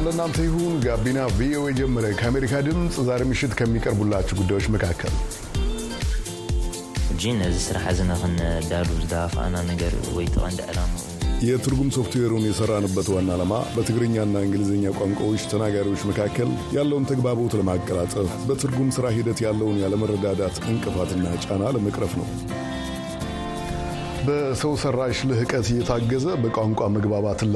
ሰላም ለእናንተ ይሁን። ጋቢና ቪኦኤ ጀመረ። ከአሜሪካ ድምፅ ዛሬ ምሽት ከሚቀርቡላችሁ ጉዳዮች መካከል እጂ ነዚ ስራሕ እዚ ንክንዳሉ ዝደፋእና ነገር ወይ ተቐንዲ ዕላማ የትርጉም ሶፍትዌሩን የሰራንበት ዋና ዓላማ በትግርኛና እንግሊዝኛ ቋንቋዎች ተናጋሪዎች መካከል ያለውን ተግባቦት ለማቀላጠፍ በትርጉም ሥራ ሂደት ያለውን ያለመረዳዳት እንቅፋትና ጫና ለመቅረፍ ነው። በሰው ሰራሽ ልህቀት እየታገዘ በቋንቋ መግባባትን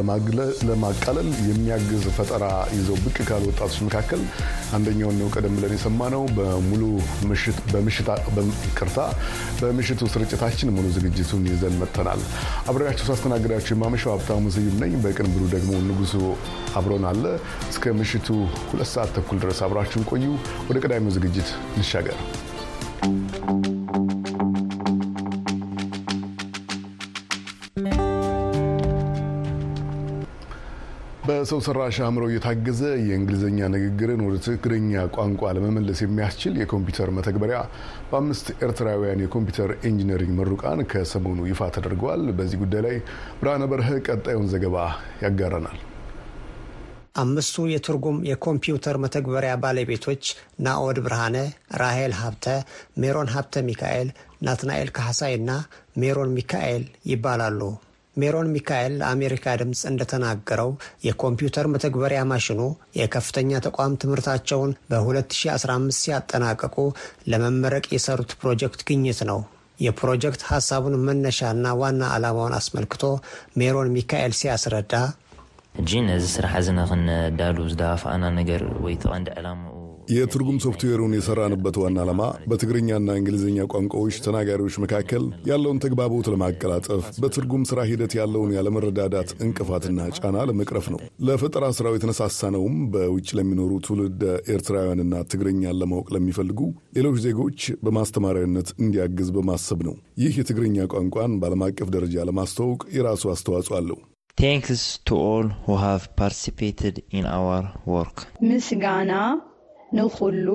ለማቃለል የሚያግዝ ፈጠራ ይዘው ብቅ ካሉ ወጣቶች መካከል አንደኛውን ነው ቀደም ብለን የሰማነው። በሙሉ ቅርታ በምሽቱ ስርጭታችን ሙሉ ዝግጅቱን ይዘን መጥተናል። አብሬያችሁ ሳስተናግዳችሁ የማመሻው ሀብታሙ ስዩም ነኝ። በቅንብሩ ደግሞ ንጉሱ አብሮን አለ። እስከ ምሽቱ ሁለት ሰዓት ተኩል ድረስ አብራችሁን ቆዩ። ወደ ቀዳሚው ዝግጅት እንሻገር። በሰው ሰራሽ አእምሮ እየታገዘ የእንግሊዝኛ ንግግርን ወደ ትግርኛ ቋንቋ ለመመለስ የሚያስችል የኮምፒውተር መተግበሪያ በአምስት ኤርትራውያን የኮምፒውተር ኢንጂነሪንግ ምሩቃን ከሰሞኑ ይፋ ተደርገዋል። በዚህ ጉዳይ ላይ ብርሃነ በርህ ቀጣዩን ዘገባ ያጋረናል። አምስቱ የትርጉም የኮምፒውተር መተግበሪያ ባለቤቶች ናኦድ ብርሃነ፣ ራሄል ሀብተ፣ ሜሮን ሀብተ ሚካኤል፣ ናትናኤል ካህሳይ እና ሜሮን ሚካኤል ይባላሉ። ሜሮን ሚካኤል ለአሜሪካ ድምፅ እንደተናገረው የኮምፒውተር መተግበሪያ ማሽኑ የከፍተኛ ተቋም ትምህርታቸውን በ2015 ሲያጠናቀቁ ለመመረቅ የሰሩት ፕሮጀክት ግኝት ነው። የፕሮጀክት ሀሳቡን መነሻና ዋና ዓላማውን አስመልክቶ ሜሮን ሚካኤል ሲያስረዳ ሕጂ ነዚ ስራሕ እዚ ንክንዳሎ ዝደፋእና ነገር ወይ እቲ ቀንዲ ዕላምኡ የትርጉም ሶፍትዌሩን የሰራንበት ዋና ዓላማ በትግርኛና እንግሊዝኛ ቋንቋዎች ተናጋሪዎች መካከል ያለውን ተግባቦት ለማቀላጠፍ በትርጉም ስራ ሂደት ያለውን ያለመረዳዳት እንቅፋትና ጫና ለመቅረፍ ነው። ለፈጠራ ስራው የተነሳሳነውም በውጭ ለሚኖሩ ትውልድ ኤርትራውያንና ትግርኛን ለማወቅ ለሚፈልጉ ሌሎች ዜጎች በማስተማሪያነት እንዲያግዝ በማሰብ ነው። ይህ የትግርኛ ቋንቋን በዓለም አቀፍ ደረጃ ለማስተዋወቅ የራሱ አስተዋጽኦ አለው። Thanks to all who have participated in our work ምስጋና ንኩሉ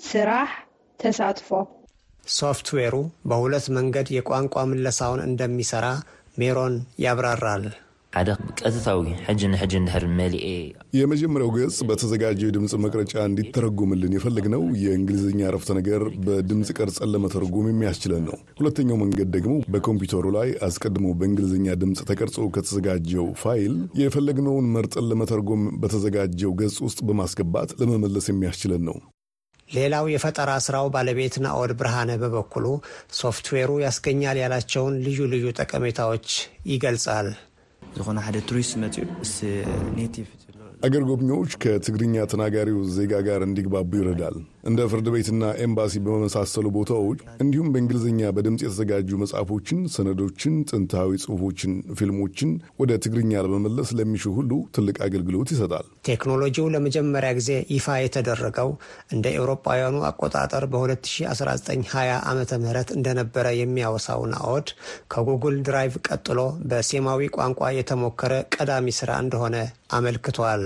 ስራሕ ተሳትፎ። ሶፍትዌሩ በሁለት መንገድ የቋንቋ ምለሳውን እንደሚሰራ ሜሮን ያብራራል። ሓደ ቀጥታዊ ሕጂ ንሕጂ እንድሕር መሊኤ የመጀመሪያው ገጽ በተዘጋጀው የድምፅ መቅረጫ እንዲተረጎምልን የፈለግነው የእንግሊዝኛ አረፍተ ነገር በድምፅ ቀርጸን ለመተርጎም የሚያስችለን ነው። ሁለተኛው መንገድ ደግሞ በኮምፒውተሩ ላይ አስቀድሞ በእንግሊዝኛ ድምፅ ተቀርጾ ከተዘጋጀው ፋይል የፈለግነውን መርጠን ለመተርጎም በተዘጋጀው ገጽ ውስጥ በማስገባት ለመመለስ የሚያስችለን ነው። ሌላው የፈጠራ ስራው ባለቤት ናኦድ ብርሃነ በበኩሉ ሶፍትዌሩ ያስገኛል ያላቸውን ልዩ ልዩ ጠቀሜታዎች ይገልጻል። ዝኾነ ሓደ ቱሪስት መፅኡ ምስ native አገር ጎብኚዎች ከትግርኛ ተናጋሪው ዜጋ ጋር እንዲግባቡ ይረዳል። እንደ ፍርድ ቤትና ኤምባሲ በመሳሰሉ ቦታዎች እንዲሁም በእንግሊዝኛ በድምፅ የተዘጋጁ መጽሐፎችን፣ ሰነዶችን፣ ጥንታዊ ጽሑፎችን፣ ፊልሞችን ወደ ትግርኛ ለመመለስ ለሚሹ ሁሉ ትልቅ አገልግሎት ይሰጣል። ቴክኖሎጂው ለመጀመሪያ ጊዜ ይፋ የተደረገው እንደ ኤውሮጳውያኑ አቆጣጠር በ2019/20 ዓመተ ምህረት እንደነበረ የሚያወሳው ናኦድ ከጉግል ድራይቭ ቀጥሎ በሴማዊ ቋንቋ የተሞከረ ቀዳሚ ስራ እንደሆነ አመልክቷል።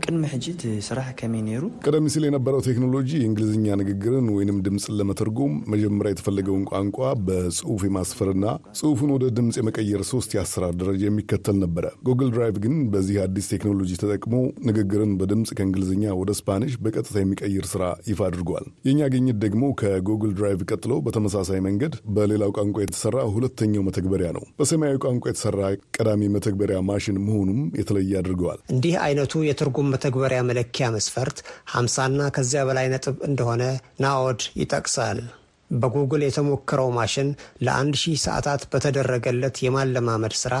ቅድሚ ሕጂ እቲ ስራሕ ከመይ ነይሩ? ቀደም ሲል የነበረው ቴክኖሎጂ የእንግሊዝኛ ንግግርን ወይንም ድምፅን ለመተርጎም መጀመሪያ የተፈለገውን ቋንቋ በጽሁፍ የማስፈርና ጽሁፉን ወደ ድምፅ የመቀየር ሶስት የአሰራር ደረጃ የሚከተል ነበረ። ጉግል ድራይቭ ግን በዚህ አዲስ ቴክኖሎጂ ተጠቅሞ ንግግርን በድምፅ ከእንግሊዝኛ ወደ ስፓኒሽ በቀጥታ የሚቀይር ስራ ይፋ አድርጓል። የእኛ ግኝት ደግሞ ከጉግል ድራይቭ ቀጥሎ በተመሳሳይ መንገድ በሌላው ቋንቋ የተሰራ ሁለተኛው መተግበሪያ ነው። በሴማዊ ቋንቋ የተሰራ ቀዳሚ መተግበሪያ ማሽን መሆኑም የተለየ አድርገዋል። እንዲህ አይነቱ የትርጉም መተግበሪያ መለኪያ መስፈርት 50ና ከዚያ በላይ ነጥብ እንደሆነ ናኦድ ይጠቅሳል። በጉግል የተሞከረው ማሽን ለአንድ ሺህ ሰዓታት በተደረገለት የማለማመድ ሥራ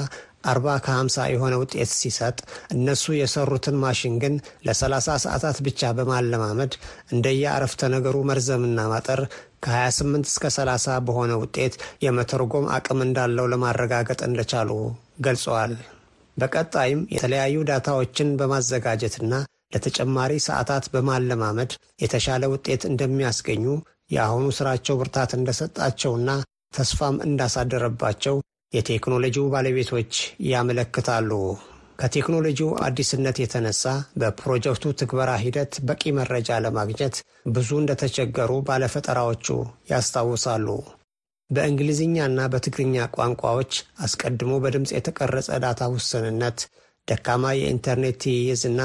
40 ከ50 የሆነ ውጤት ሲሰጥ እነሱ የሰሩትን ማሽን ግን ለ30 ሰዓታት ብቻ በማለማመድ እንደየ አረፍተ ነገሩ መርዘምና ማጠር ከ28 እስከ 30 በሆነ ውጤት የመተርጎም አቅም እንዳለው ለማረጋገጥ እንደቻሉ ገልጸዋል። በቀጣይም የተለያዩ ዳታዎችን በማዘጋጀትና ለተጨማሪ ሰዓታት በማለማመድ የተሻለ ውጤት እንደሚያስገኙ የአሁኑ ስራቸው ብርታት እንደሰጣቸውና ተስፋም እንዳሳደረባቸው የቴክኖሎጂው ባለቤቶች ያመለክታሉ። ከቴክኖሎጂው አዲስነት የተነሳ በፕሮጀክቱ ትግበራ ሂደት በቂ መረጃ ለማግኘት ብዙ እንደተቸገሩ ባለፈጠራዎቹ ያስታውሳሉ። በእንግሊዝኛና በትግርኛ ቋንቋዎች አስቀድሞ በድምፅ የተቀረጸ ዳታ ውስንነት፣ ደካማ የኢንተርኔት ትይይዝና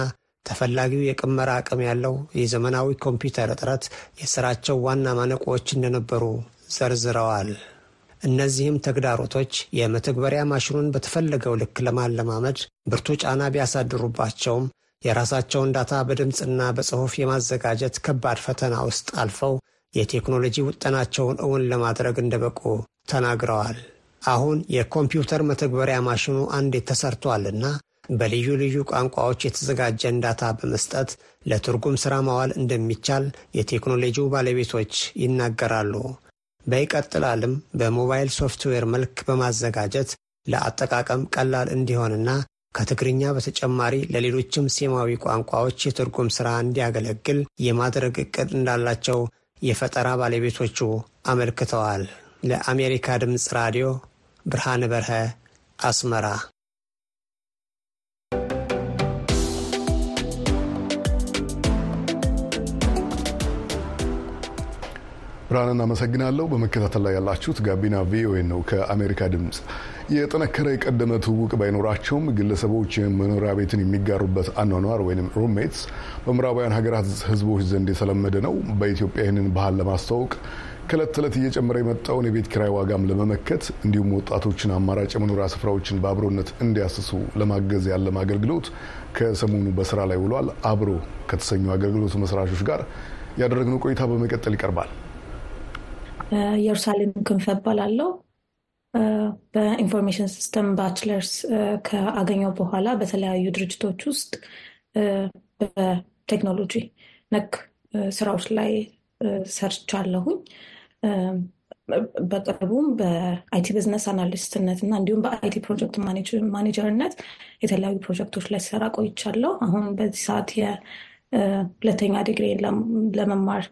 ተፈላጊው የቅመራ አቅም ያለው የዘመናዊ ኮምፒውተር እጥረት የሥራቸው ዋና ማነቆዎች እንደነበሩ ዘርዝረዋል። እነዚህም ተግዳሮቶች የመተግበሪያ ማሽኑን በተፈለገው ልክ ለማለማመድ ብርቱ ጫና ቢያሳድሩባቸውም የራሳቸውን ዳታ በድምፅና በጽሑፍ የማዘጋጀት ከባድ ፈተና ውስጥ አልፈው የቴክኖሎጂ ውጠናቸውን እውን ለማድረግ እንደበቁ ተናግረዋል። አሁን የኮምፒውተር መተግበሪያ ማሽኑ አንዴ ተሰርቷልና በልዩ ልዩ ቋንቋዎች የተዘጋጀን ዳታ በመስጠት ለትርጉም ሥራ ማዋል እንደሚቻል የቴክኖሎጂው ባለቤቶች ይናገራሉ። በቀጣይም በሞባይል ሶፍትዌር መልክ በማዘጋጀት ለአጠቃቀም ቀላል እንዲሆንና ከትግርኛ በተጨማሪ ለሌሎችም ሴማዊ ቋንቋዎች የትርጉም ሥራ እንዲያገለግል የማድረግ ዕቅድ እንዳላቸው የፈጠራ ባለቤቶቹ አመልክተዋል። ለአሜሪካ ድምፅ ራዲዮ ብርሃነ በርሀ አስመራ። ብርሃንን አመሰግናለሁ። በመከታተል ላይ ያላችሁት ጋቢና ቪኦኤ ነው ከአሜሪካ ድምፅ። የጠነከረ የቀደመ ትውውቅ ባይኖራቸውም ግለሰቦች የመኖሪያ ቤትን የሚጋሩበት አኗኗር ወይም ሩሜትስ በምዕራባውያን ሀገራት ሕዝቦች ዘንድ የተለመደ ነው። በኢትዮጵያ ይህንን ባህል ለማስተዋወቅ ከእለት ተዕለት እየጨመረ የመጣውን የቤት ኪራይ ዋጋም ለመመከት እንዲሁም ወጣቶችን አማራጭ የመኖሪያ ስፍራዎችን በአብሮነት እንዲያስሱ ለማገዝ ያለም አገልግሎት ከሰሞኑ በስራ ላይ ውሏል። አብሮ ከተሰኙ አገልግሎት መስራቾች ጋር ያደረግነው ቆይታ በመቀጠል ይቀርባል። ኢየሩሳሌም ክንፈ እባላለሁ። በ information system bachelors ከአገኘው በኋላ በተለያዩ ድርጅቶች ውስጥ በቴክኖሎጂ ነክ ስራዎች ላይ ሰርቻለሁኝ። በቅርቡም በ IT business analyst ነት እና እንዲሁም በ IT project manager ነት የተለያዩ ፕሮጀክቶች ላይ ስሰራ ቆይቻለሁ። አሁን በዚህ ሰዓት የሁለተኛ ዲግሪ ለመማር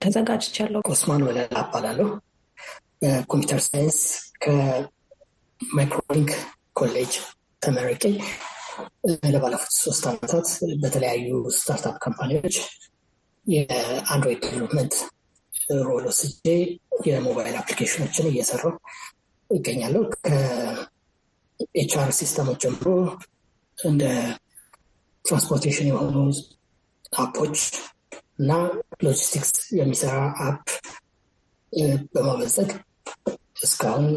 ተዘጋጅቻለሁ። ኦስማን ወለላ እባላለሁ። በ computer science ከማይክሮሊንክ ኮሌጅ ተመርቄ ለባለፉት ሶስት ዓመታት በተለያዩ startup company ዎች የ Android development role ወስጄ የ mobile application ኦችን እየሰራሁ ይገኛለሁ። ከ HR system ኦች ጀምሮ እንደ transportation የሆኑ app ኦች እና ሎጂስቲክስ የሚሰራ app በማበልጸግ እስካሁን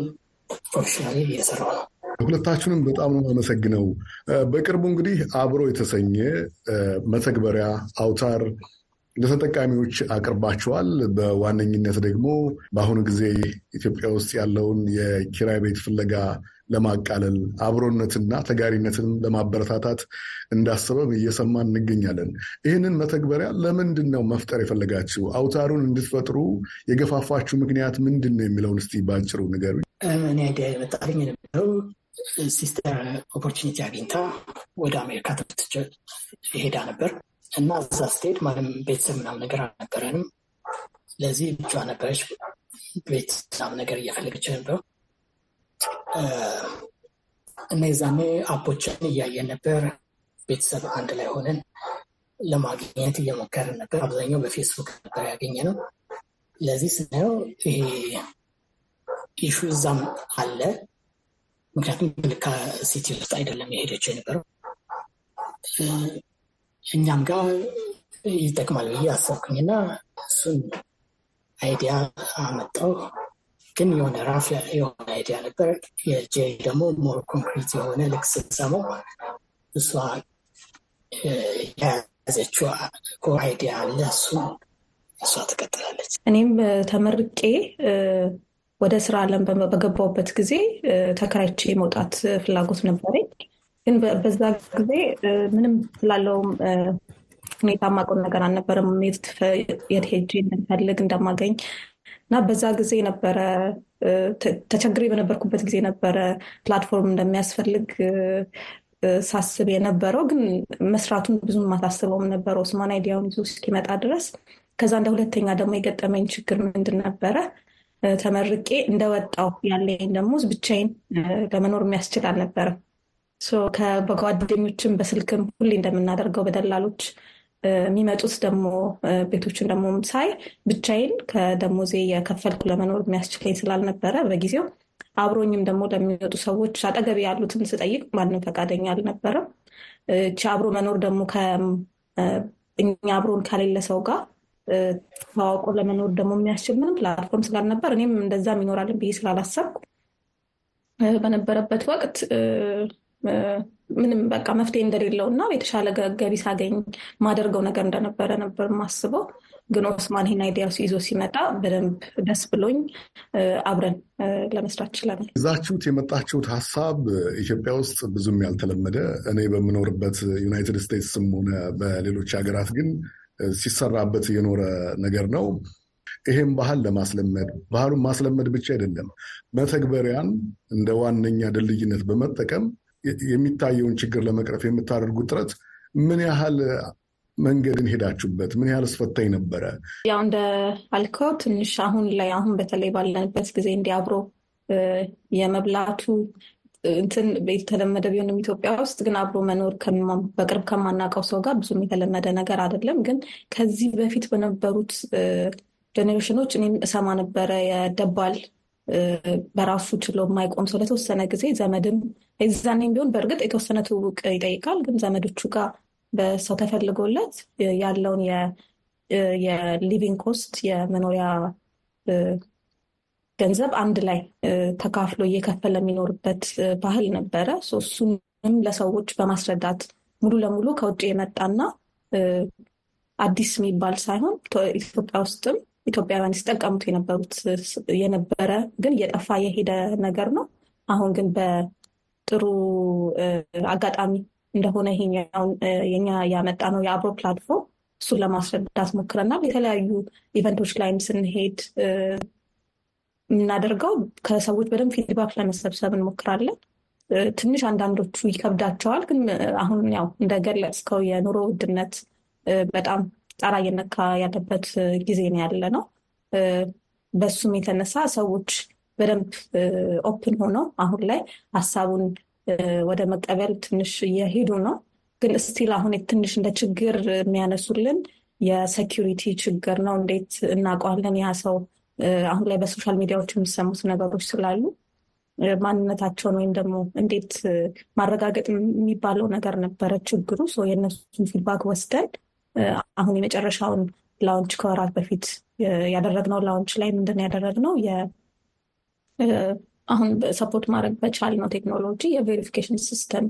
ፕሮፌሽናሊ እየሰራው ነው። ሁለታችሁንም በጣም ነው የማመሰግነው። በቅርቡ እንግዲህ አብሮ የተሰኘ መተግበሪያ አውታር ለተጠቃሚዎች አቅርባቸዋል። በዋነኝነት ደግሞ በአሁኑ ጊዜ ኢትዮጵያ ውስጥ ያለውን የኪራይ ቤት ፍለጋ ለማቃለል አብሮነትና ተጋሪነትን ለማበረታታት እንዳሰበም እየሰማን እንገኛለን። ይህንን መተግበሪያ ለምንድን ነው መፍጠር የፈለጋችሁ? አውታሩን እንድትፈጥሩ የገፋፋችሁ ምክንያት ምንድን ነው የሚለውን እስቲ ባጭሩ ንገሩኝ። እኔ idea የመጣልኝ የነበረው sister opportunity አግኝታ ወደ አሜሪካ ትምህርት ሄዳ ነበር እና እዛ ስትሄድ ማንም ቤተሰብ ምናምን ነገር አልነበረንም። ለዚህ ብቻ ነበረች። ቤት ምናምን ነገር እየፈለገች ነበረው እና የዛኔ app ኦችን እያየን ነበር። ቤተሰብ አንድ ላይ ሆነን ለማግኘት እየሞከርን ነበር። አብዛኛው በፌስቡክ ነበር ያገኘነው። ለዚህ ስናየው ይሄ issue እዛም አለ። ምክንያቱም ልካ city ውስጥ አይደለም የሄደችው የነበረው እኛም ጋር ይጠቅማል ብዬ አሰብኩኝና እሱን idea አመጣው። ግን የሆነ rough የሆነ idea ነበር። የጄ ደግሞ more concrete የሆነ ልክ ስትሰማው እሷ የያዘችው idea አለ። እሱን እሷ ትቀጥላለች። እኔም ተመርቄ ወደ ስራ ዓለም በገባሁበት ጊዜ ተከራይቼ መውጣት ፍላጎት ነበረኝ። ግን በዛ ጊዜ ምንም ስላለውም ሁኔታ ማውቀው ነገር አልነበረም። የት ሄጄ እንደምፈልግ እንደማገኝ እና በዛ ጊዜ ነበረ ተቸግሬ በነበርኩበት ጊዜ ነበረ platform እንደሚያስፈልግ ሳስብ የነበረው ግን መስራቱን ብዙም ማላስበውም ነበረ ኦስማን idea ውን ይዞ እስኪመጣ ድረስ። ከዛ እንደ ሁለተኛ ደግሞ የገጠመኝ ችግር ምንድን ነበረ? ተመርቄ እንደወጣው ያለኝ ደግሞ ብቻዬን ለመኖር የሚያስችል አልነበረም። በጓደኞችም በስልክም ሁሌ እንደምናደርገው በደላሎች የሚመጡት ደግሞ ቤቶችን ደግሞ ሳይ ብቻዬን ከደሞዜ የከፈልኩ ለመኖር የሚያስችለኝ ስላልነበረ በጊዜው አብሮኝም ደግሞ ለሚወጡ ሰዎች አጠገቤ ያሉትን ስጠይቅ ማንም ፈቃደኛ አልነበረም። እቺ አብሮ መኖር ደግሞ እኛ አብሮን ከሌለ ሰው ጋር ተዋውቆ ለመኖር ደግሞ የሚያስችል ምንም platform ስላልነበር እኔም እንደዛም ይኖራል ብዬ ስላላሰብኩ በነበረበት ወቅት ምንም በቃ መፍትሄ እንደሌለው እና የተሻለ ገቢ ሳገኝ ማደርገው ነገር እንደነበረ ነበር የማስበው። ግን ኦስማን ይህን idea ይዞ ሲመጣ በደንብ ደስ ብሎኝ አብረን ለመስራት ችለናል። ይዛችሁት የመጣችሁት ሀሳብ ኢትዮጵያ ውስጥ ብዙም ያልተለመደ እኔ በምኖርበት ዩናይትድ ስቴትስም ሆነ በሌሎች ሀገራት ግን ሲሰራበት የኖረ ነገር ነው። ይሄም ባህል ለማስለመድ ባህሉን ማስለመድ ብቻ አይደለም፣ መተግበሪያን እንደ ዋነኛ ድልድይነት በመጠቀም የሚታየውን ችግር ለመቅረፍ የምታደርጉት ጥረት ምን ያህል መንገድን ሄዳችሁበት? ምን ያህል አስፈታኝ ነበረ? ያው እንደ አልከው ትንሽ አሁን ላይ አሁን በተለይ ባለንበት ጊዜ እንዲህ አብሮ የመብላቱ እንትን የተለመደ ቢሆንም ኢትዮጵያ ውስጥ ግን አብሮ መኖር በቅርብ ከማናውቀው ሰው ጋር ብዙም የተለመደ ነገር አይደለም። ግን ከዚህ በፊት በነበሩት ጄኔሬሽኖች እኔም እሰማ ነበረ የደባል በራሱ ችሎ የማይቆም ሰው ለተወሰነ ጊዜ ዘመድም የዛኔም ቢሆን በእርግጥ የተወሰነ ትውውቅ ይጠይቃል። ግን ዘመዶቹ ጋር በሰው ተፈልጎለት ያለውን የ living cost የመኖሪያ ገንዘብ አንድ ላይ ተካፍሎ እየከፈለ የሚኖርበት ባህል ነበረ። እሱንም ለሰዎች በማስረዳት ሙሉ ለሙሉ ከውጭ የመጣና አዲስ የሚባል ሳይሆን ኢትዮጵያ ውስጥም ኢትዮጵያውያን ሲጠቀሙት የነበሩት የነበረ ግን እየጠፋ የሄደ ነገር ነው። አሁን ግን በጥሩ አጋጣሚ እንደሆነ ይሄኛውን የኛ ያመጣነው የአብሮ platform እሱን ለማስረዳት ሞክረናል። የተለያዩ event ኦች ላይም ስንሄድ የምናደርገው ከሰዎች በደንብ feedback ለመሰብሰብ እንሞክራለን። ትንሽ አንዳንዶቹ ይከብዳቸዋል። ግን አሁን ያው እንደገለጽከው የኑሮ ውድነት በጣም ጣራ እየነካ ያለበት ጊዜ ነው ያለ ነው። በሱም የተነሳ ሰዎች በደንብ open ሆነው አሁን ላይ ሀሳቡን ወደ መቀበል ትንሽ እየሄዱ ነው። ግን still አሁን ትንሽ እንደ ችግር የሚያነሱልን የ security ችግር ነው። እንዴት እናውቀዋለን ያ ሰው አሁን ላይ በ social media ዎች የሚሰሙት ነገሮች ስላሉ ማንነታቸውን ወይም ደግሞ እንዴት ማረጋገጥ የሚባለው ነገር ነበረ ችግሩ። የእነሱን feedback ወስደን አሁን የመጨረሻውን launch ከወራት በፊት ያደረግነው launch ላይ ምንድን ያደረግነው አሁን support ማድረግ በቻልነው ቴክኖሎጂ የ verification system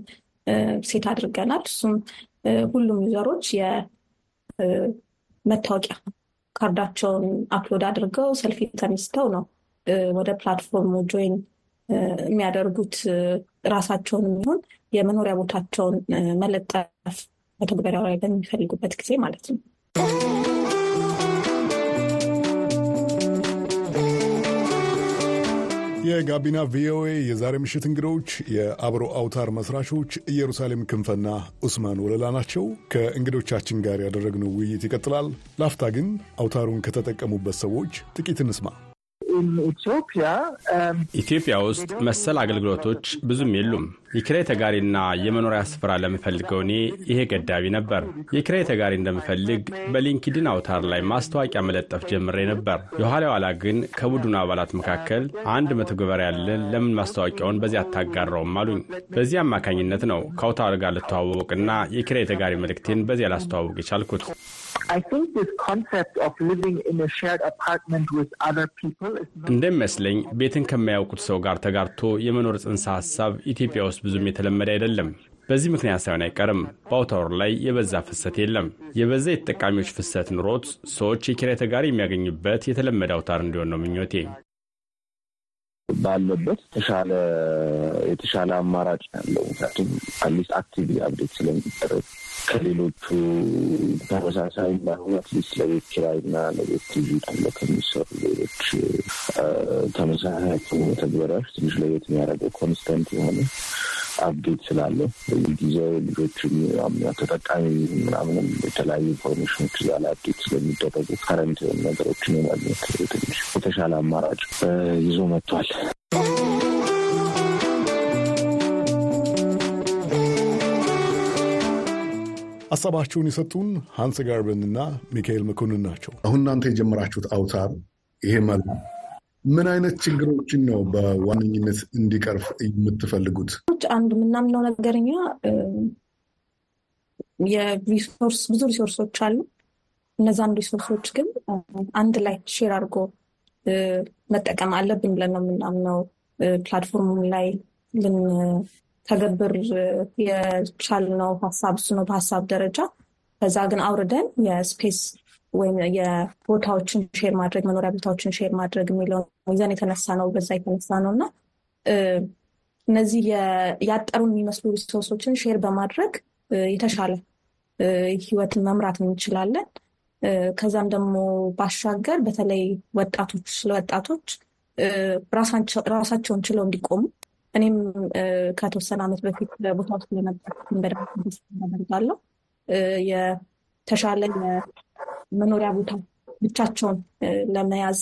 set አድርገናል። እሱም ሁሉም user ኦች የመታወቂያ ካርዳቸውን upload አድርገው ሰልፊ ተነስተው ነው ወደ platform ኡ join የሚያደርጉት። ራሳቸውን የሚሆን የመኖሪያ ቦታቸውን መለጠፍ መተግበሪያው ላይ በሚፈልጉበት ጊዜ ማለት ነው። የጋቢና ቪኦኤ የዛሬ ምሽት እንግዶች የአብሮ አውታር መስራቾች ኢየሩሳሌም ክንፈና ኡስማን ወለላ ናቸው። ከእንግዶቻችን ጋር ያደረግነው ውይይት ይቀጥላል። ላፍታ ግን አውታሩን ከተጠቀሙበት ሰዎች ጥቂት እንስማ። ኢትዮጵያ ውስጥ መሰል አገልግሎቶች ብዙም የሉም። የኪራይ ተጋሪና የመኖሪያ ስፍራ ለምፈልገው እኔ ይሄ ገዳቢ ነበር። የኪራይ ተጋሪ እንደምፈልግ በሊንክድን አውታር ላይ ማስታወቂያ መለጠፍ ጀምሬ ነበር። የኋላ ኋላ ግን ከቡድኑ አባላት መካከል አንድ መተግበሪያ ያለን ለምን ማስታወቂያውን በዚህ አታጋራውም አሉኝ። በዚህ አማካኝነት ነው ከአውታር ጋር ልተዋወቅና የኪራይ ተጋሪ መልእክቴን በዚያ ላስተዋወቅ የቻልኩት። እንደሚመስለኝ ቤትን ከማያውቁት ሰው ጋር ተጋርቶ የመኖር ጽንሰ ሀሳብ ኢትዮጵያ ውስጥ ብዙም የተለመደ አይደለም። በዚህ ምክንያት ሳይሆን አይቀርም በአውታወር ላይ የበዛ ፍሰት የለም። የበዛ የተጠቃሚዎች ፍሰት ኑሮት ሰዎች የኪራይ ተጋሪ የሚያገኙበት የተለመደ አውታር እንዲሆን ነው ምኞቴ። ባለበት የተሻለ የተሻለ አማራጭ ያለው ምክንያቱም at least active update ስለሚደረግ ከሌሎቹ ተመሳሳይ ባይሆኑ at least ለቤት ኪራይና ለቤት ቲቪ ተብሎ ከሚሰሩ ሌሎች ተመሳሳይ መተግበሪያዎች ትንሽ ለቤት የሚያደርገው constant የሆነ update ስላለው በየጊዜው ልጆች ተጠቃሚ ምናምንም የተለያዩ information ኦች እዛ ላይ update ስለሚደረጉ current ነገሮችን የማግኘት ትንሽ የተሻለ አማራጭ ይዞ መጥቷል። ሀሳባቸውን የሰጡን ሀንስ ጋርበንና ሚካኤል መኮንን ናቸው። አሁን እናንተ የጀመራችሁት አውታር ይሄ መልኩ ምን አይነት ችግሮችን ነው በዋነኝነት እንዲቀርፍ የምትፈልጉት? አንድ የምናምነው ነገር እኛ የ resource ብዙ resource ኦች አሉ። እነዛን resource ኦች ግን አንድ ላይ share አድርጎ መጠቀም አለብን ብለን ነው የምናምነው። platform ኡ ላይ ልንተገብር የቻልነው ሀሳብ እሱ ነው በሀሳብ ደረጃ። ከዛ ግን አውርደን የ space ወይም የቦታዎችን share ማድረግ መኖሪያ ቦታዎችን share ማድረግ የሚለው ይዘን የተነሳ ነው በዛ የተነሳ ነው እና እነዚህ ያጠሩን የሚመስሉ resource ኦችን share በማድረግ የተሻለ ህይወትን መምራት እንችላለን። ከዛም ደግሞ ባሻገር በተለይ ወጣቶች ለወጣቶች ራሳቸውን ችለው እንዲቆሙ እኔም ከተወሰነ ዓመት በፊት ቦታ ውስጥ ለመጣት በደንብ የተሻለ የመኖሪያ ቦታ ብቻቸውን ለመያዝ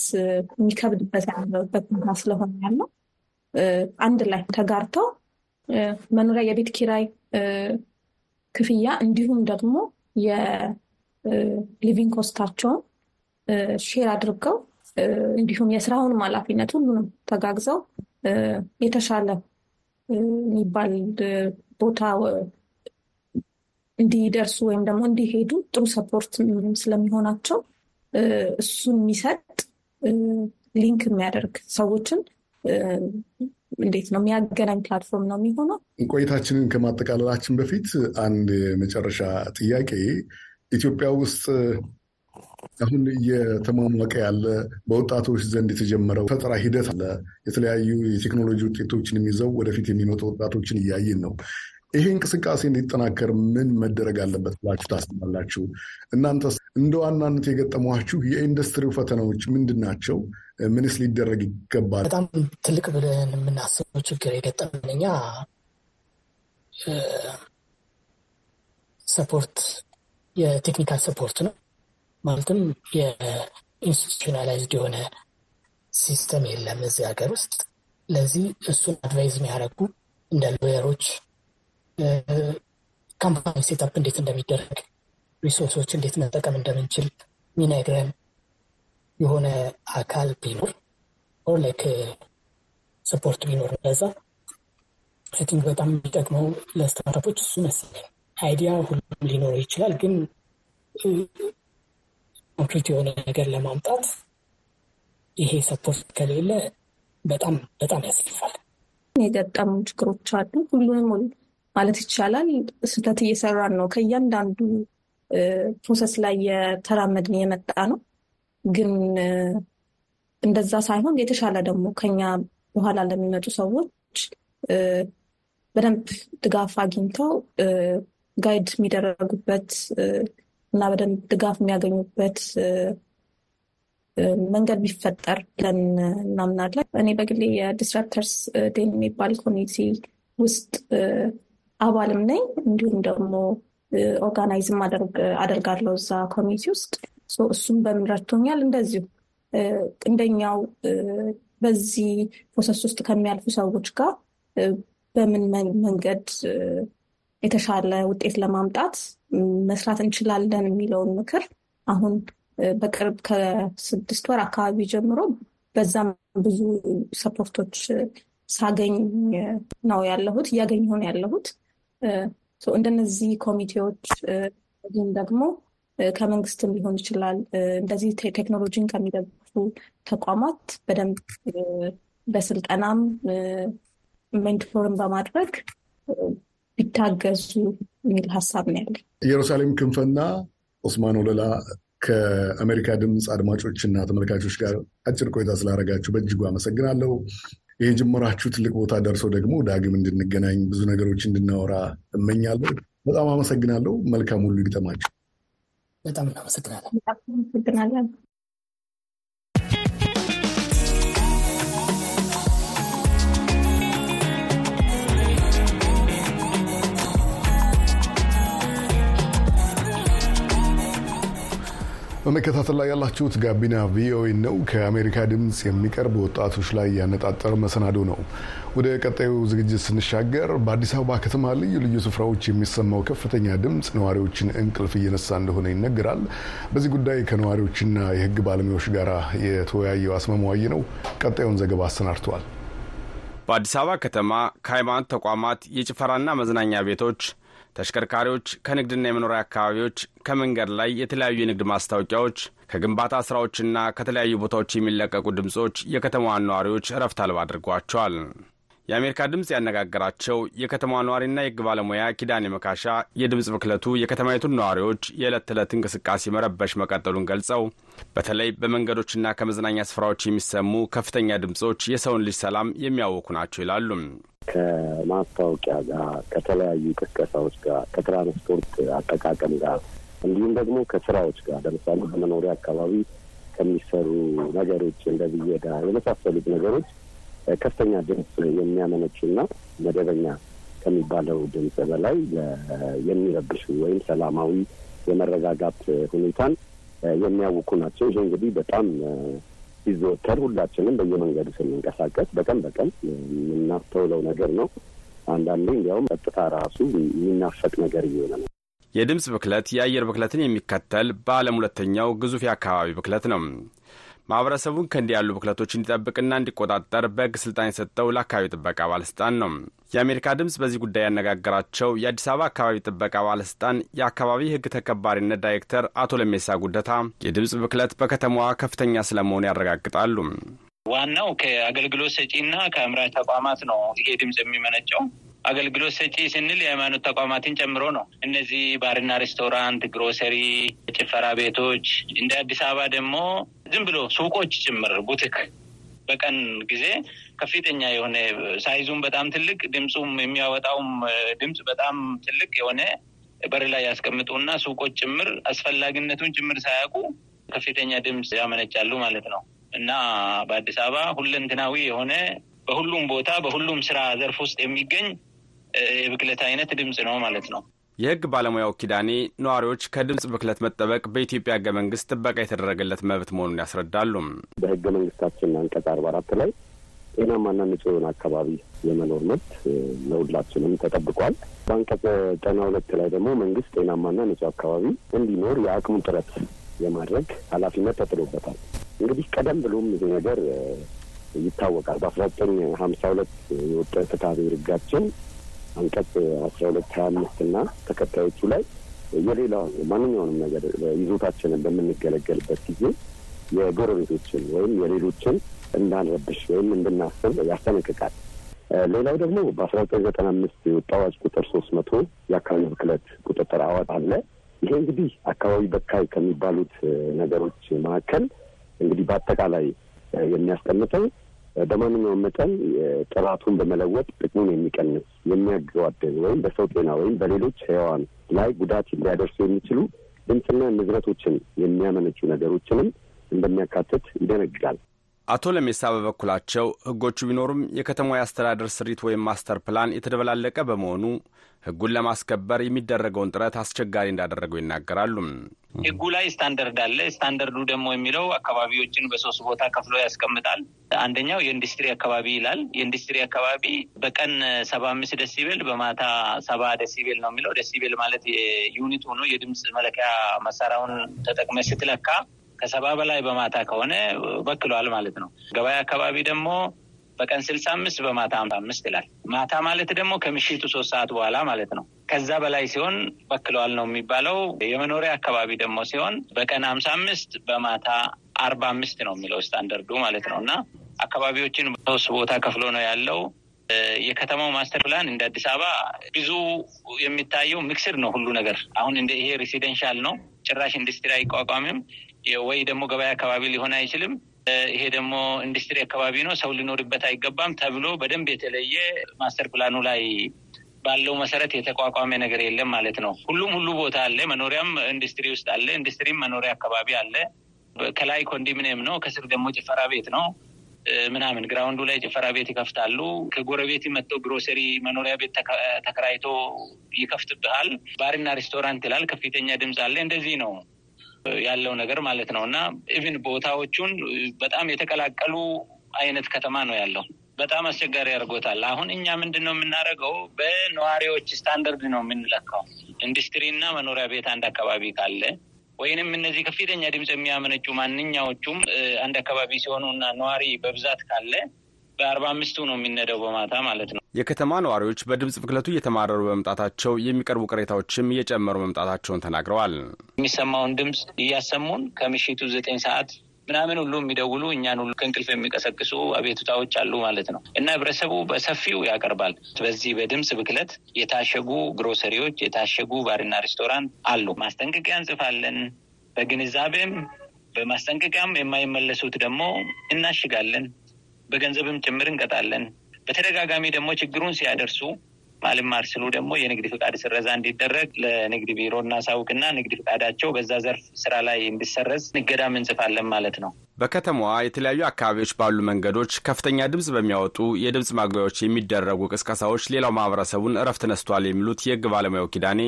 የሚከብድበት ያለበት ቦታ ስለሆነ ያለው። አንድ ላይ ተጋርተው መኖሪያ የቤት ኪራይ ክፍያ እንዲሁም ደግሞ የ living cost ኣቸውን share አድርገው እንዲሁም የስራውንም ኃላፊነት ሁሉንም ተጋግዘው የተሻለ የሚባል ቦታ እንዲደርሱ ወይም ደግሞ እንዲሄዱ ጥሩ support ስለሚሆናቸው እሱን የሚሰጥ link የሚያደርግ ሰዎችን እንዴት ነው የሚያገናኝ platform ነው የሚሆነው። ቆይታችንን ከማጠቃለላችን በፊት አንድ የመጨረሻ ጥያቄ ኢትዮጵያ ውስጥ አሁን እየተሟሟቀ ያለ በወጣቶች ዘንድ የተጀመረው ፈጠራ ሂደት አለ። የተለያዩ የቴክኖሎጂ ውጤቶችን ይዘው ወደፊት የሚመጡ ወጣቶችን እያየን ነው። ይሄ እንቅስቃሴ እንዲጠናከር ምን መደረግ አለበት ብላችሁ ታስባላችሁ? እናንተ እንደ ዋናነት የገጠሟችሁ የኢንዱስትሪው ፈተናዎች ምንድን ናቸው? ምንስ ሊደረግ ይገባል? በጣም ትልቅ ብለን የምናስበው ችግር የገጠመን እኛ support የ technical support ነው። ማለትም የ institutionalized የሆነ system የለም እዚህ ሀገር ውስጥ። ለዚህ እሱን advise የሚያደርጉ እንደ lawyer ኦች company setup እንዴት እንደሚደረግ resource ኦች እንዴት መጠቀም እንደምንችል ሚነግረን የሆነ አካል ቢኖር or like support ቢኖር ለዛ I think በጣም የሚጠቅመው ለ startup ኦች እሱ መሰለኝ። idea ሁሉም ሊኖረው ይችላል፣ ግን ኮንክሪት የሆነ ነገር ለማምጣት ይሄ support ከሌለ በጣም በጣም ያስለፋል። የገጠሙ ችግሮች አሉ። ሁሉንም ማለት ይቻላል ስህተት እየሰራን ነው። ከእያንዳንዱ process ላይ የተራመድን የመጣ ነው። ግን እንደዛ ሳይሆን የተሻለ ደግሞ ከኛ በኋላ ለሚመጡ ሰዎች በደንብ ድጋፍ አግኝተው guide የሚደረጉበት እና በደንብ ድጋፍ የሚያገኙበት መንገድ ቢፈጠር ብለን እናምናለን። እኔ በግሌ የ Disruptors Den የሚባል community ውስጥ አባልም ነኝ። እንዲሁም ደግሞ organize ም አደርጋለሁ እዛ community ውስጥ። እሱም በምን ረድቶኛል። እንደዚሁ እንደኛው በዚህ process ውስጥ ከሚያልፉ ሰዎች ጋር በምን መንገድ የተሻለ ውጤት ለማምጣት መስራት እንችላለን የሚለውን ምክር አሁን በቅርብ ከስድስት ወር አካባቢ ጀምሮ በዛም ብዙ ሰፖርቶች ሳገኝ ነው ያለሁት እያገኘሁ ነው ያለሁት። እንደነዚህ ኮሚቴዎች እንዲሁም ደግሞ ከመንግስትም ሊሆን ይችላል እንደዚህ ቴክኖሎጂን ከሚደግፉ ተቋማት በደንብ በስልጠናም ሜንቶርን በማድረግ ቢታገዙ የሚል ሀሳብ ነው ያለ። ኢየሩሳሌም ክንፈና ኦስማን ወለላ ከአሜሪካ ድምፅ አድማጮችና ተመልካቾች ጋር አጭር ቆይታ ስላደረጋችሁ በእጅጉ አመሰግናለሁ። ጅምራችሁ ትልቅ ቦታ ደርሶ ደግሞ ዳግም እንድንገናኝ ብዙ ነገሮች እንድናወራ እመኛለሁ። በጣም አመሰግናለሁ። መልካም ሁሉ ይግጠማችሁ። በጣም እናመሰግናለን። በመከታተል ላይ ያላችሁት ጋቢና ቪኦኤ ነው። ከአሜሪካ ድምፅ የሚቀርብ ወጣቶች ላይ ያነጣጠረ መሰናዶ ነው። ወደ ቀጣዩ ዝግጅት ስንሻገር በአዲስ አበባ ከተማ ልዩ ልዩ ስፍራዎች የሚሰማው ከፍተኛ ድምፅ ነዋሪዎችን እንቅልፍ እየነሳ እንደሆነ ይነገራል። በዚህ ጉዳይ ከነዋሪዎችና የሕግ ባለሙያዎች ጋር የተወያየው አስማማዋይ ነው። ቀጣዩን ዘገባ አሰናድተዋል። በአዲስ አበባ ከተማ ከሃይማኖት ተቋማት፣ የጭፈራና መዝናኛ ቤቶች ተሽከርካሪዎች ከንግድና የመኖሪያ አካባቢዎች ከመንገድ ላይ የተለያዩ የንግድ ማስታወቂያዎች ከግንባታ ስራዎችና ከተለያዩ ቦታዎች የሚለቀቁ ድምፆች የከተማዋን ነዋሪዎች እረፍት አልባ አድርጓቸዋል። የአሜሪካ ድምፅ ያነጋገራቸው የከተማዋ ነዋሪና የሕግ ባለሙያ ኪዳኔ መካሻ የድምፅ ብክለቱ የከተማይቱን ነዋሪዎች የዕለት ተዕለት እንቅስቃሴ መረበሽ መቀጠሉን ገልጸው በተለይ በመንገዶችና ከመዝናኛ ስፍራዎች የሚሰሙ ከፍተኛ ድምፆች የሰውን ልጅ ሰላም የሚያወኩ ናቸው ይላሉ። ከማስታወቂያ ጋር ከተለያዩ ቅስቀሳዎች ጋር ከትራንስፖርት አጠቃቀም ጋር እንዲሁም ደግሞ ከስራዎች ጋር ለምሳሌ በመኖሪያ አካባቢ ከሚሰሩ ነገሮች እንደ ብየዳ የመሳሰሉት ነገሮች ከፍተኛ ድምፅ የሚያመነጩና መደበኛ ከሚባለው ድምፅ በላይ የሚረብሹ ወይም ሰላማዊ የመረጋጋት ሁኔታን የሚያውኩ ናቸው። ይሄ እንግዲህ በጣም ሲዘወተር ሁላችንም በየመንገዱ ስንንቀሳቀስ በቀን በቀን የምናስተውለው ነገር ነው። አንዳንዴ እንዲያውም ጸጥታ ራሱ የሚናፈቅ ነገር እየሆነ ነው። የድምፅ ብክለት የአየር ብክለትን የሚከተል በዓለም ሁለተኛው ግዙፍ የአካባቢ ብክለት ነው። ማህበረሰቡን ከእንዲህ ያሉ ብክለቶች እንዲጠብቅና እንዲቆጣጠር በሕግ ስልጣን የሰጠው ለአካባቢ ጥበቃ ባለስልጣን ነው። የአሜሪካ ድምፅ በዚህ ጉዳይ ያነጋገራቸው የአዲስ አበባ አካባቢ ጥበቃ ባለስልጣን የአካባቢ ሕግ ተከባሪነት ዳይሬክተር አቶ ለሜሳ ጉደታ የድምፅ ብክለት በከተማዋ ከፍተኛ ስለመሆኑ ያረጋግጣሉ። ዋናው ከአገልግሎት ሰጪና ከአምራች ተቋማት ነው ይሄ ድምፅ የሚመነጨው። አገልግሎት ሰጪ ስንል የሃይማኖት ተቋማትን ጨምሮ ነው። እነዚህ ባርና ሬስቶራንት፣ ግሮሰሪ፣ ጭፈራ ቤቶች እንደ አዲስ አበባ ደግሞ ዝም ብሎ ሱቆች ጭምር ቡቲክ በቀን ጊዜ ከፍተኛ የሆነ ሳይዙም በጣም ትልቅ ድምፁም የሚያወጣውም ድምፅ በጣም ትልቅ የሆነ በር ላይ ያስቀምጡና ሱቆች ጭምር አስፈላጊነቱን ጭምር ሳያውቁ ከፍተኛ ድምፅ ያመነጫሉ ማለት ነው እና በአዲስ አበባ ሁለንትናዊ የሆነ በሁሉም ቦታ በሁሉም ስራ ዘርፍ ውስጥ የሚገኝ የብክለት አይነት ድምፅ ነው ማለት ነው። የሕግ ባለሙያው ኪዳኔ ነዋሪዎች ከድምፅ ብክለት መጠበቅ በኢትዮጵያ ሕገ መንግስት ጥበቃ የተደረገለት መብት መሆኑን ያስረዳሉ። በሕገ መንግስታችን አንቀጽ አርባ አራት ላይ ጤናማና ንጹህ የሆነ አካባቢ የመኖር መብት ለሁላችንም ተጠብቋል። በአንቀጽ ዘጠና ሁለት ላይ ደግሞ መንግስት ጤናማና ንጹህ አካባቢ እንዲኖር የአቅሙ ጥረት የማድረግ ኃላፊነት ተጥሎበታል። እንግዲህ ቀደም ብሎም ይሄ ነገር ይታወቃል። በአስራ ዘጠኝ ሀምሳ ሁለት የወጣ የፍትሐ ብሔር ሕጋችን አንቀጽ አስራ ሁለት ሀያ አምስት እና ተከታዮቹ ላይ የሌላ ማንኛውንም ነገር ይዞታችንን በምንገለገልበት ጊዜ የጎረቤቶችን ወይም የሌሎችን እንዳንረብሽ ወይም እንድናስብ ያስጠነቅቃል። ሌላው ደግሞ በአስራ ዘጠኝ ዘጠና አምስት የወጣ አዋጅ ቁጥር ሶስት መቶ የአካባቢ ብክለት ቁጥጥር አዋጅ አለ። ይሄ እንግዲህ አካባቢ በካይ ከሚባሉት ነገሮች መካከል እንግዲህ በአጠቃላይ የሚያስቀምጠው በማንኛውም መጠን ጥራቱን በመለወጥ ጥቅሙን የሚቀንስ የሚያገዋደል ወይም በሰው ጤና ወይም በሌሎች ሕያዋን ላይ ጉዳት ሊያደርሱ የሚችሉ ድምፅና ንዝረቶችን የሚያመነጩ ነገሮችንም እንደሚያካትት ይደነግጋል። አቶ ለሜሳ በበኩላቸው ሕጎቹ ቢኖሩም የከተማው የአስተዳደር ስሪት ወይም ማስተር ፕላን የተደበላለቀ በመሆኑ ሕጉን ለማስከበር የሚደረገውን ጥረት አስቸጋሪ እንዳደረገው ይናገራሉ። ሕጉ ላይ ስታንደርድ አለ። ስታንደርዱ ደግሞ የሚለው አካባቢዎችን በሶስት ቦታ ከፍሎ ያስቀምጣል። አንደኛው የኢንዱስትሪ አካባቢ ይላል። የኢንዱስትሪ አካባቢ በቀን ሰባ አምስት ደሲቤል በማታ ሰባ ደሲቤል ነው የሚለው። ደሲቤል ማለት የ unit ሆኖ የድምፅ መለኪያ መሳሪያውን ተጠቅመህ ስትለካ ከሰባ በላይ በማታ ከሆነ በክሏል ማለት ነው። ገበያ አካባቢ ደግሞ በቀን ስልሳ አምስት በማታ ሀምሳ አምስት ይላል። ማታ ማለት ደግሞ ከምሽቱ ሶስት ሰዓት በኋላ ማለት ነው። ከዛ በላይ ሲሆን በክለዋል ነው የሚባለው። የመኖሪያ አካባቢ ደግሞ ሲሆን በቀን ሀምሳ አምስት በማታ አርባ አምስት ነው የሚለው ስታንደርዱ ማለት ነው። እና አካባቢዎችን በሶስት ቦታ ከፍሎ ነው ያለው። የከተማው ማስተር ፕላን እንደ አዲስ አበባ ብዙ የሚታየው mixed ነው ሁሉ ነገር። አሁን እንደ ይሄ residential ነው ጭራሽ ኢንዱስትሪ አይቋቋምም ወይ ደግሞ ገበያ አካባቢ ሊሆን አይችልም። ይሄ ደግሞ ኢንዱስትሪ አካባቢ ነው፣ ሰው ሊኖርበት አይገባም ተብሎ በደንብ የተለየ ማስተር ፕላኑ ላይ ባለው መሰረት የተቋቋመ ነገር የለም ማለት ነው። ሁሉም ሁሉ ቦታ አለ። መኖሪያም ኢንዱስትሪ ውስጥ አለ፣ ኢንዱስትሪም መኖሪያ አካባቢ አለ። ከላይ ኮንዶሚኒየም ነው፣ ከስር ደግሞ ጭፈራ ቤት ነው ምናምን ground ኡ ላይ ጭፈራ ቤት ይከፍታሉ። ከጎረቤት መጥተው ግሮሰሪ መኖሪያ ቤት ተከራይቶ ይከፍትብሃል። ባርና ሬስቶራንት ይላል። ከፍተኛ ድምፅ አለ። እንደዚህ ነው ያለው ነገር ማለት ነው እና even ቦታዎቹን በጣም የተቀላቀሉ አይነት ከተማ ነው ያለው። በጣም አስቸጋሪ ያደርጎታል። አሁን እኛ ምንድን ነው የምናደርገው? በነዋሪዎች ስታንዳርድ ነው የምንለካው። ኢንዱስትሪ እና መኖሪያ ቤት አንድ አካባቢ ካለ ወይንም እነዚህ ከፍተኛ ድምፅ የሚያመነጩ ማንኛዎቹም አንድ አካባቢ ሲሆኑ እና ነዋሪ በብዛት ካለ በአርባ አምስቱ ነው የሚነደው በማታ ማለት ነው። የከተማ ነዋሪዎች በድምፅ ብክለቱ እየተማረሩ በመምጣታቸው የሚቀርቡ ቅሬታዎችም እየጨመሩ መምጣታቸውን ተናግረዋል። የሚሰማውን ድምፅ እያሰሙን ከምሽቱ ዘጠኝ ሰዓት ምናምን ሁሉ የሚደውሉ እኛን ሁሉ ከእንቅልፍ የሚቀሰቅሱ አቤቱታዎች አሉ ማለት ነው እና ህብረተሰቡ በሰፊው ያቀርባል። በዚህ በድምፅ ብክለት የታሸጉ ግሮሰሪዎች፣ የታሸጉ ባርና ሬስቶራንት አሉ። ማስጠንቀቂያ እንጽፋለን። በግንዛቤም በማስጠንቀቂያም የማይመለሱት ደግሞ እናሽጋለን። በገንዘብም ጭምር እንቀጣለን። በተደጋጋሚ ደግሞ ችግሩን ሲያደርሱ ማልማር ስሉ ደግሞ የንግድ ፍቃድ ስረዛ እንዲደረግ ለንግድ ቢሮ እናሳውቅና ንግድ ፍቃዳቸው በዛ ዘርፍ ስራ ላይ እንዲሰረዝ እገዳም እንጽፋለን ማለት ነው። በከተማዋ የተለያዩ አካባቢዎች ባሉ መንገዶች ከፍተኛ ድምፅ በሚያወጡ የድምፅ ማጉያዎች የሚደረጉ ቅስቀሳዎች ሌላው ማህበረሰቡን እረፍት ነስቷል የሚሉት የህግ ባለሙያው ኪዳኔ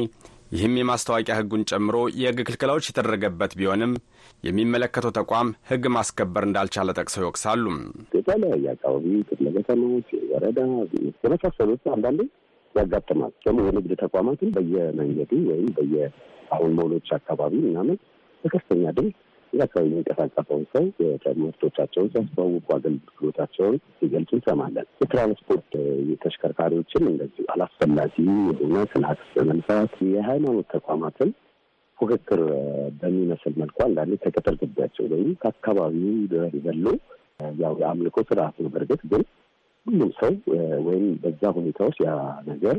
ይህም የማስታወቂያ ህጉን ጨምሮ የህግ ክልከላዎች የተደረገበት ቢሆንም የሚመለከተው ተቋም ህግ ማስከበር እንዳልቻለ ጠቅሰው ይወቅሳሉ። የተለያየ አካባቢ ክፍለ ከተሞች፣ ወረዳ የመሳሰሉት አንዳንዴ ያጋጥማል። ደግሞ የንግድ ተቋማትን በየመንገዱ ወይም በየአሁን ሞሎች አካባቢ ምናምን በከፍተኛ ድምፅ እዚህ አካባቢ የሚንቀሳቀሰውን ሰው ምርቶቻቸውን ሲያስተዋውቁ አገልግሎታቸውን ሲገልጹ እንሰማለን። የትራንስፖርት ተሽከርካሪዎችን እንደዚሁ አላስፈላጊ የሆነ ክላክስ በመንፋት የሃይማኖት ተቋማትን ፉክክር በሚመስል መልኩ አንዳንዴ ከቅጥር ግቢያቸው ወይም ከአካባቢው ዘሎ ያው የአምልኮ ስርዓት ነው። በእርግጥ ግን ሁሉም ሰው ወይም በዛ ሁኔታ ውስጥ ያ ነገር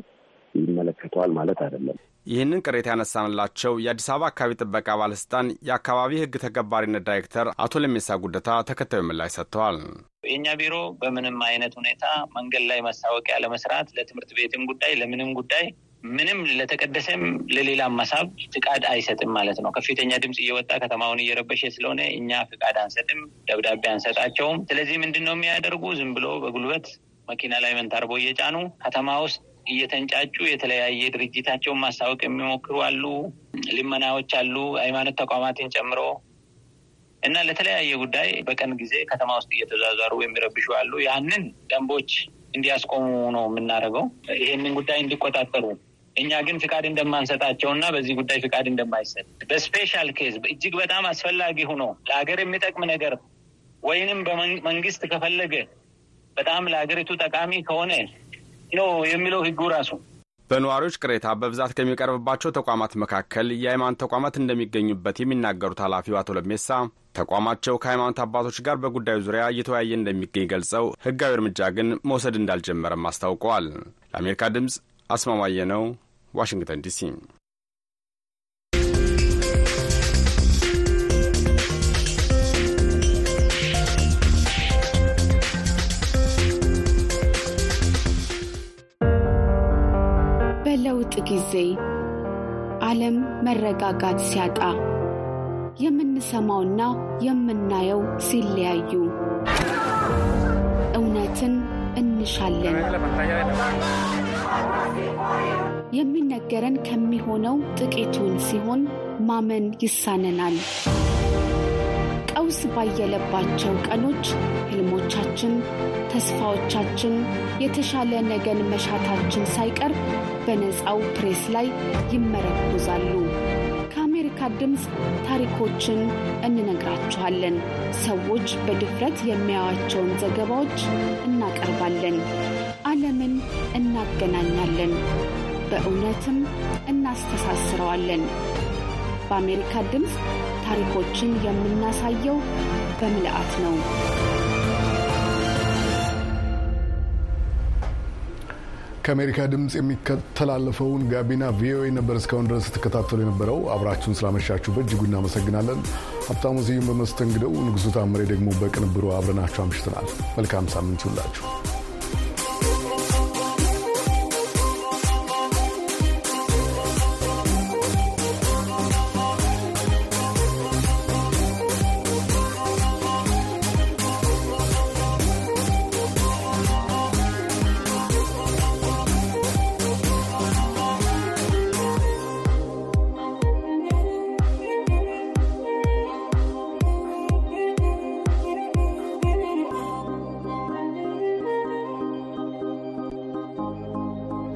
ይመለከተዋል ማለት አይደለም። ይህንን ቅሬታ ያነሳንላቸው የአዲስ አበባ አካባቢ ጥበቃ ባለስልጣን የአካባቢ ሕግ ተገባሪነት ዳይሬክተር አቶ ለሜሳ ጉደታ ተከታዩ ምላሽ ሰጥተዋል። የእኛ ቢሮ በምንም አይነት ሁኔታ መንገድ ላይ ማስታወቂያ ለመስራት ለትምህርት ቤትም ጉዳይ ለምንም ጉዳይ ምንም ለተቀደሰም ለሌላም መሳብ ፍቃድ አይሰጥም ማለት ነው። ከፍተኛ ድምፅ እየወጣ ከተማውን እየረበሸ ስለሆነ እኛ ፍቃድ አንሰጥም፣ ደብዳቤ አንሰጣቸውም። ስለዚህ ምንድን ነው የሚያደርጉ ዝም ብሎ በጉልበት መኪና ላይ መንታርቦ እየጫኑ ከተማ ውስጥ እየተንጫጩ የተለያየ ድርጅታቸውን ማስታወቅ የሚሞክሩ አሉ። ልመናዎች አሉ፣ ሃይማኖት ተቋማትን ጨምሮ እና ለተለያየ ጉዳይ በቀን ጊዜ ከተማ ውስጥ እየተዟዟሩ የሚረብሹ አሉ። ያንን ደንቦች እንዲያስቆሙ ነው የምናደርገው፣ ይሄንን ጉዳይ እንዲቆጣጠሩ። እኛ ግን ፍቃድ እንደማንሰጣቸው እና በዚህ ጉዳይ ፍቃድ እንደማይሰጥ በ special case እጅግ በጣም አስፈላጊ ሆኖ ለሀገር የሚጠቅም ነገር ወይንም በመንግስት ከፈለገ በጣም ለሀገሪቱ ጠቃሚ ከሆነ ነው የሚለው ህጉ ራሱ። በነዋሪዎች ቅሬታ በብዛት ከሚቀርብባቸው ተቋማት መካከል የሃይማኖት ተቋማት እንደሚገኙበት የሚናገሩት ኃላፊው አቶ ለሜሳ ተቋማቸው ከሃይማኖት አባቶች ጋር በጉዳዩ ዙሪያ እየተወያየ እንደሚገኝ ገልጸው ህጋዊ እርምጃ ግን መውሰድ እንዳልጀመረም አስታውቀዋል። ለአሜሪካ ድምፅ አስማማየ ነው፣ ዋሽንግተን ዲሲ። በለውጥ ጊዜ ዓለም መረጋጋት ሲያጣ የምንሰማውና የምናየው ሲለያዩ እውነትን እንሻለን። የሚነገረን ከሚሆነው ጥቂቱን ሲሆን ማመን ይሳነናል። ቀውስ ባየለባቸው ቀኖች ህልሞቻችን፣ ተስፋዎቻችን፣ የተሻለ ነገን መሻታችን ሳይቀር በነፃው ፕሬስ ላይ ይመረኮዛሉ። ከአሜሪካ ድምፅ ታሪኮችን እንነግራችኋለን። ሰዎች በድፍረት የሚያዩዋቸውን ዘገባዎች እናቀርባለን። ዓለምን እናገናኛለን፣ በእውነትም እናስተሳስረዋለን። በአሜሪካ ድምፅ ታሪኮችን የምናሳየው በምልአት ነው። ከአሜሪካ ድምፅ የሚተላለፈውን ጋቢና ቪኦኤ ነበር እስካሁን ድረስ ስትከታተሉ የነበረው። አብራችሁን ስላመሻችሁ በእጅጉ እናመሰግናለን። ሀብታሙ ስዩም በመስተንግደው፣ ንጉሱ ታምሬ ደግሞ በቅንብሩ አብረናችሁ አምሽተናል። መልካም ሳምንት ይሁንላችሁ።